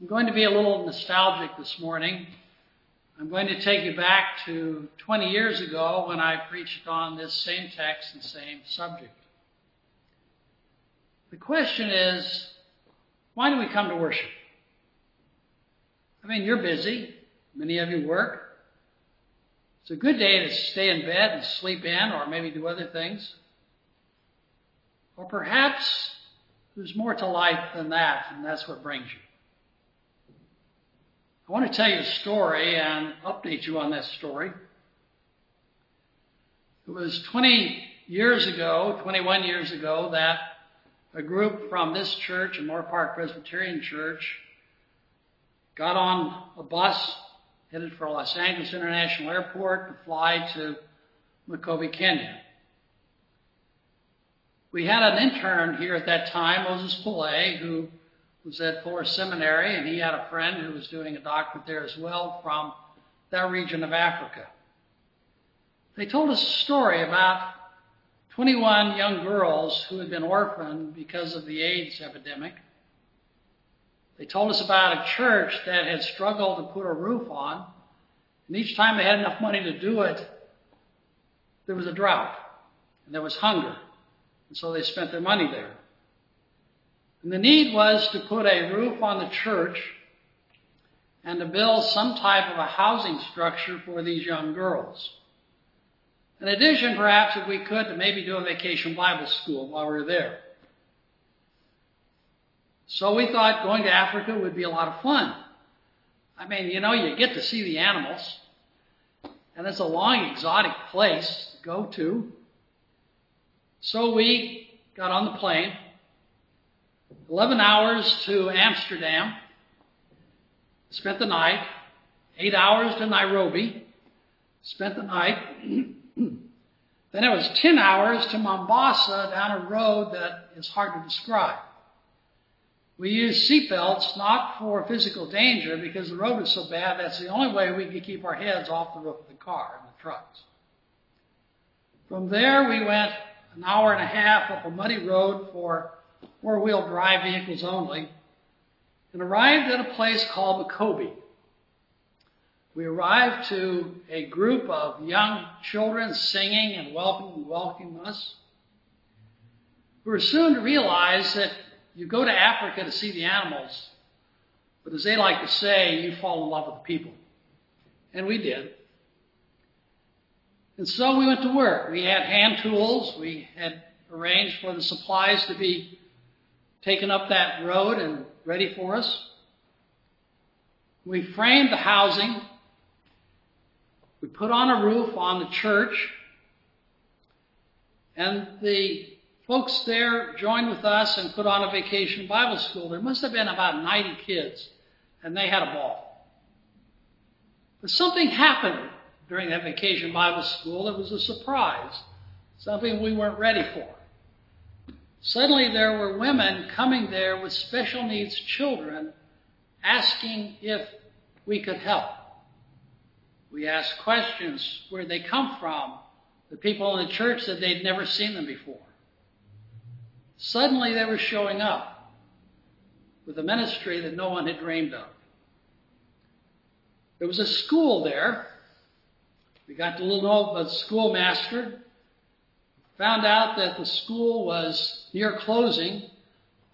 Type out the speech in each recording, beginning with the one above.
I'm going to be a little nostalgic this morning. I'm going to take you back to 20 years ago when I preached on this same text and same subject. The question is, why do we come to worship? I mean, you're busy. Many of you work. It's a good day to stay in bed and sleep in or maybe do other things. Or perhaps there's more to life than that, and that's what brings you. I want to tell you a story and update you on that story. It was 20 years ago, 21 years ago, that a group from this church, a Moorpark Presbyterian Church, got on a bus headed for Los Angeles International Airport to fly to Mokobe, Kenya. We had an intern here at that time, Moses Pillay, who was at Fuller Seminary, and he had a friend who was doing a doctorate there as well from that region of Africa. They told us a story about 21 young girls who had been orphaned because of the AIDS epidemic. They told us about a church that had struggled to put a roof on, and each time they had enough money to do it, there was a drought, and there was hunger, and so they spent their money there. And the need was to put a roof on the church and to build some type of a housing structure for these young girls. In addition, perhaps if we could, to maybe do a vacation Bible school while we were there. So we thought going to Africa would be a lot of fun. I mean, you know, you get to see the animals, and it's a long, exotic place to go to. So we got on the plane 11 hours to Amsterdam, spent the night, 8 hours to Nairobi, spent the night. then it was 10 hours to Mombasa down a road that is hard to describe. We used seatbelts not for physical danger because the road was so bad that's the only way we could keep our heads off the roof of the car and the trucks. From there we went an hour and a half up a muddy road for four-wheel drive vehicles only, and arrived at a place called Mokobe. We arrived to a group of young children singing and welcoming, welcoming us. We were soon to realize that you go to Africa to see the animals, but as they like to say, you fall in love with the people. And we did. And so we went to work. We had hand tools. We had arranged for the supplies to be taken up that road and ready for us. We framed the housing. We put on a roof on the church. And the folks there joined with us and put on a vacation Bible school. There must have been about 90 kids, and they had a ball. But something happened during that vacation Bible school that was a surprise, something we weren't ready for. Suddenly there were women coming there with special needs children asking if we could help. We asked questions where they come from, the people in the church that they'd never seen them before. Suddenly they were showing up with a ministry that no one had dreamed of. There was a school there. We got to know the schoolmaster found out that the school was near closing,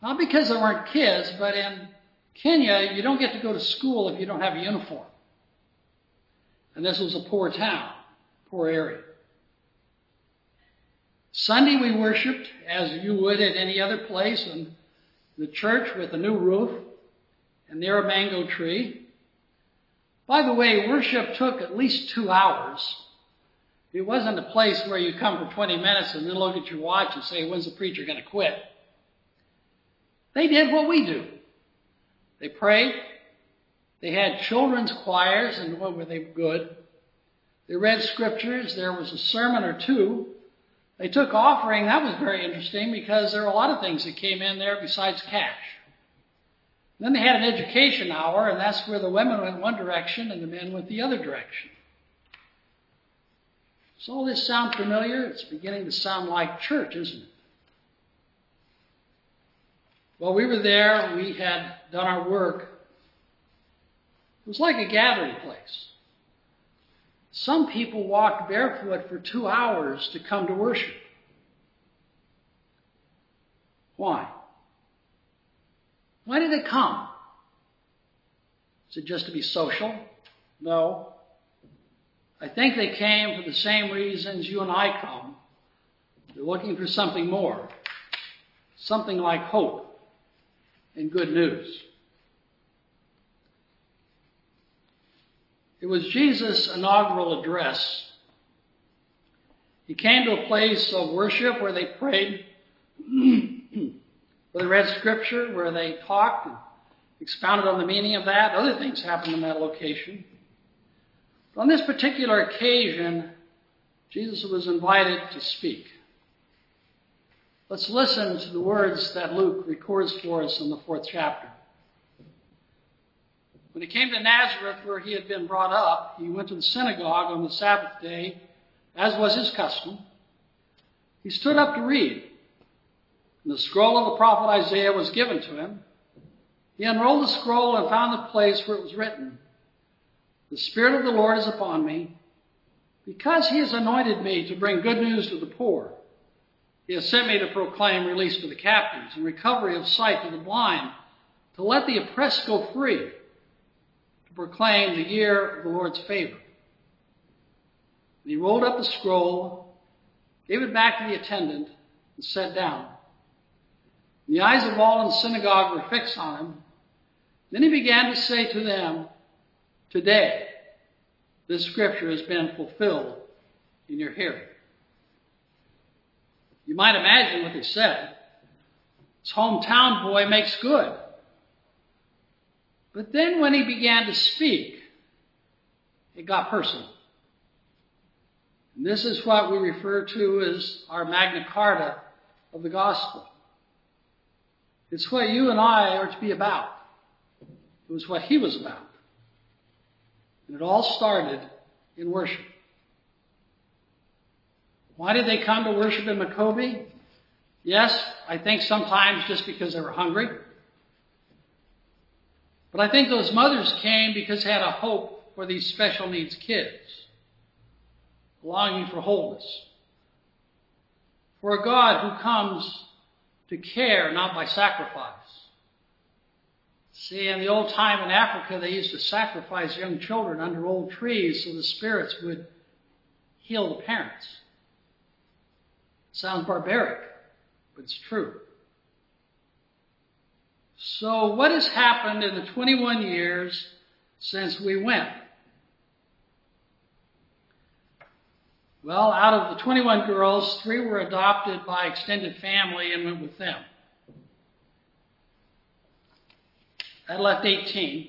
not because there weren't kids, but in Kenya, you don't get to go to school if you don't have a uniform. And this was a poor town, poor area. Sunday we worshiped as you would at any other place in the church with a new roof and near a mango tree. By the way, worship took at least two hours. It wasn't a place where you come for 20 minutes and then look at your watch and say, when's the preacher going to quit? They did what we do. They prayed. They had children's choirs, and what were they good? They read scriptures. There was a sermon or two. They took offering. That was very interesting because there were a lot of things that came in there besides cash. then they had an education hour, and that's where the women went one direction and the men went the other direction. Does all this sound familiar? It's beginning to sound like church, isn't it? While we were there, we had done our work. It was like a gathering place. Some people walked barefoot for two hours to come to worship. Why? Why did they come? Is it just to be social? No. I think they came for the same reasons you and I come. They're looking for something more. Something like hope and good news. It was Jesus' inaugural address. He came to a place of worship where they prayed, where they read scripture, where they talked and expounded on the meaning of that. Other things happened in that location. On this particular occasion, Jesus was invited to speak. Let's listen to the words that Luke records for us in the fourth chapter. When he came to Nazareth, where he had been brought up, he went to the synagogue on the Sabbath day, as was his custom. He stood up to read. And the scroll of the prophet Isaiah was given to him. He unrolled the scroll and found the place where it was written The Spirit of the Lord is upon me, because he has anointed me to bring good news to the poor. He has sent me to proclaim release to the captives and recovery of sight to the blind, to let the oppressed go free to proclaim the year of the Lord's favor. And he rolled up the scroll, gave it back to the attendant, and sat down. And the eyes of all in the synagogue were fixed on him. Then he began to say to them, Today, this scripture has been fulfilled in your hearing. You might imagine what they said. His hometown boy makes good. But then when he began to speak, it got personal. And this is what we refer to as our Magna Carta of the gospel. It's what you and I are to be about. It was what he was about. And it all started in worship. Why did they come to worship in Makobe? Yes, I think sometimes just because they were hungry. But I think those mothers came because they had a hope for these special needs kids, longing for wholeness, for a God who comes to care not by sacrifice. See, in the old time in Africa, they used to sacrifice young children under old trees so the spirits would heal the parents. Sounds barbaric, but it's true. So, what has happened in the 21 years since we went? Well, out of the 21 girls, three were adopted by extended family and went with them. That left 18.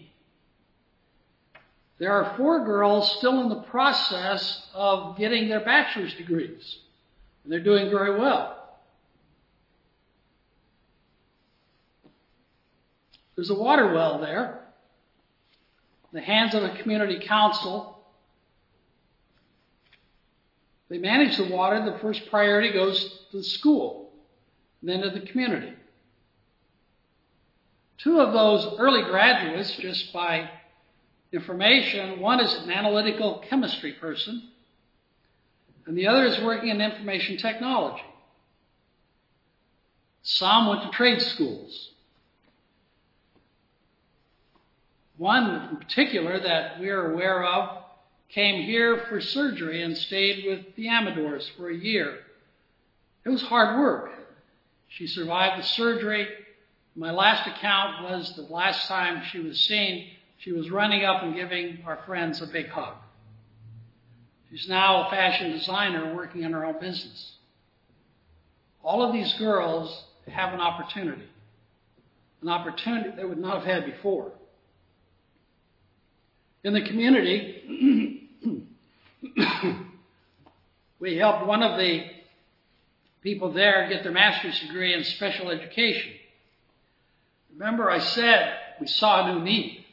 There are four girls still in the process of getting their bachelor's degrees, and they're doing very well. There's a water well there. In the hands of a community council. They manage the water. The first priority goes to the school, then to the community. Two of those early graduates, just by information, one is an analytical chemistry person, and the other is working in information technology. Some went to trade schools. One in particular that we're aware of came here for surgery and stayed with the Amadors for a year. It was hard work. She survived the surgery. My last account was the last time she was seen, she was running up and giving our friends a big hug. She's now a fashion designer working in her own business. All of these girls have an opportunity, an opportunity they would not have had before. In the community, we helped one of the people there get their master's degree in special education. Remember, I said we saw a new need.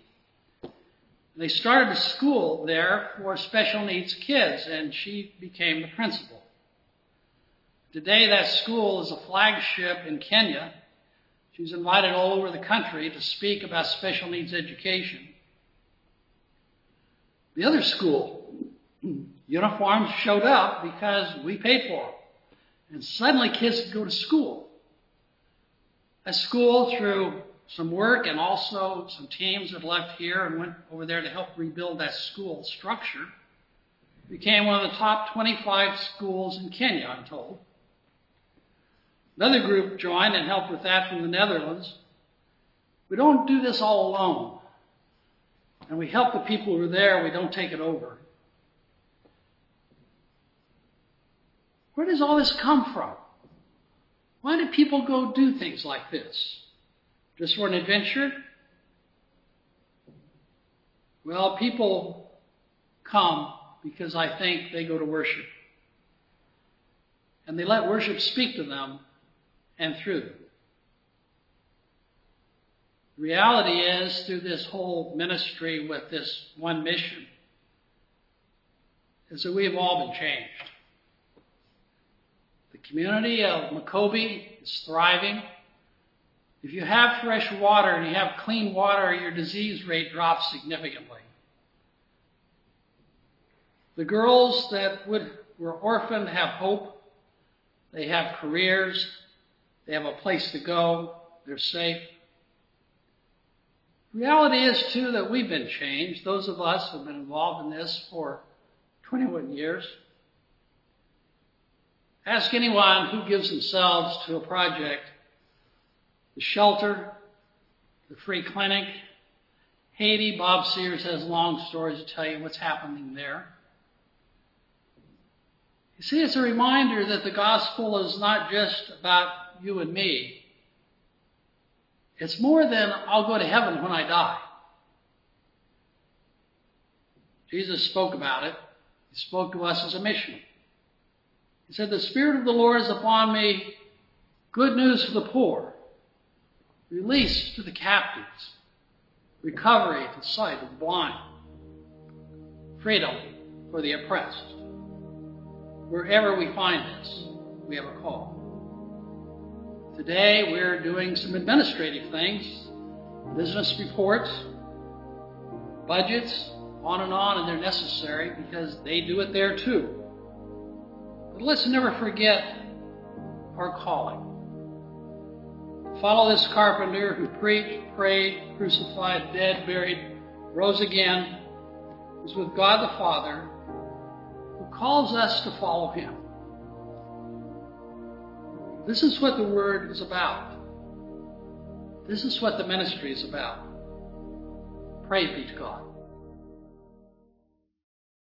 They started a school there for special needs kids, and she became the principal. Today, that school is a flagship in Kenya. She's invited all over the country to speak about special needs education. The other school, uniforms showed up because we paid for them. And suddenly kids could go to school. A school through some work and also some teams that left here and went over there to help rebuild that school structure. Became one of the top 25 schools in Kenya, I'm told. Another group joined and helped with that from the Netherlands. We don't do this all alone. And we help the people who are there, we don't take it over. Where does all this come from? Why do people go do things like this? Just for an adventure? Well, people come because I think they go to worship. And they let worship speak to them and through them. The reality is, through this whole ministry with this one mission, is that we've all been changed. The community of Makobi is thriving. If you have fresh water and you have clean water, your disease rate drops significantly. The girls that would, were orphaned have hope. They have careers. They have a place to go. They're safe. Reality is, too, that we've been changed. Those of us who have been involved in this for 21 years. Ask anyone who gives themselves to a project the shelter, the free clinic. Haiti, Bob Sears has long stories to tell you what's happening there. You see, it's a reminder that the gospel is not just about you and me. It's more than I'll go to heaven when I die. Jesus spoke about it. He spoke to us as a mission. He said, The Spirit of the Lord is upon me, good news for the poor, release to the captives, recovery to sight of the blind, freedom for the oppressed. Wherever we find this, we have a call. Today we're doing some administrative things, business reports, budgets, on and on, and they're necessary because they do it there too. But let's never forget our calling. Follow this carpenter who preached, prayed, crucified, dead, buried, rose again, is with God the Father, who calls us to follow him. This is what the Word is about. This is what the ministry is about. Praise be to God.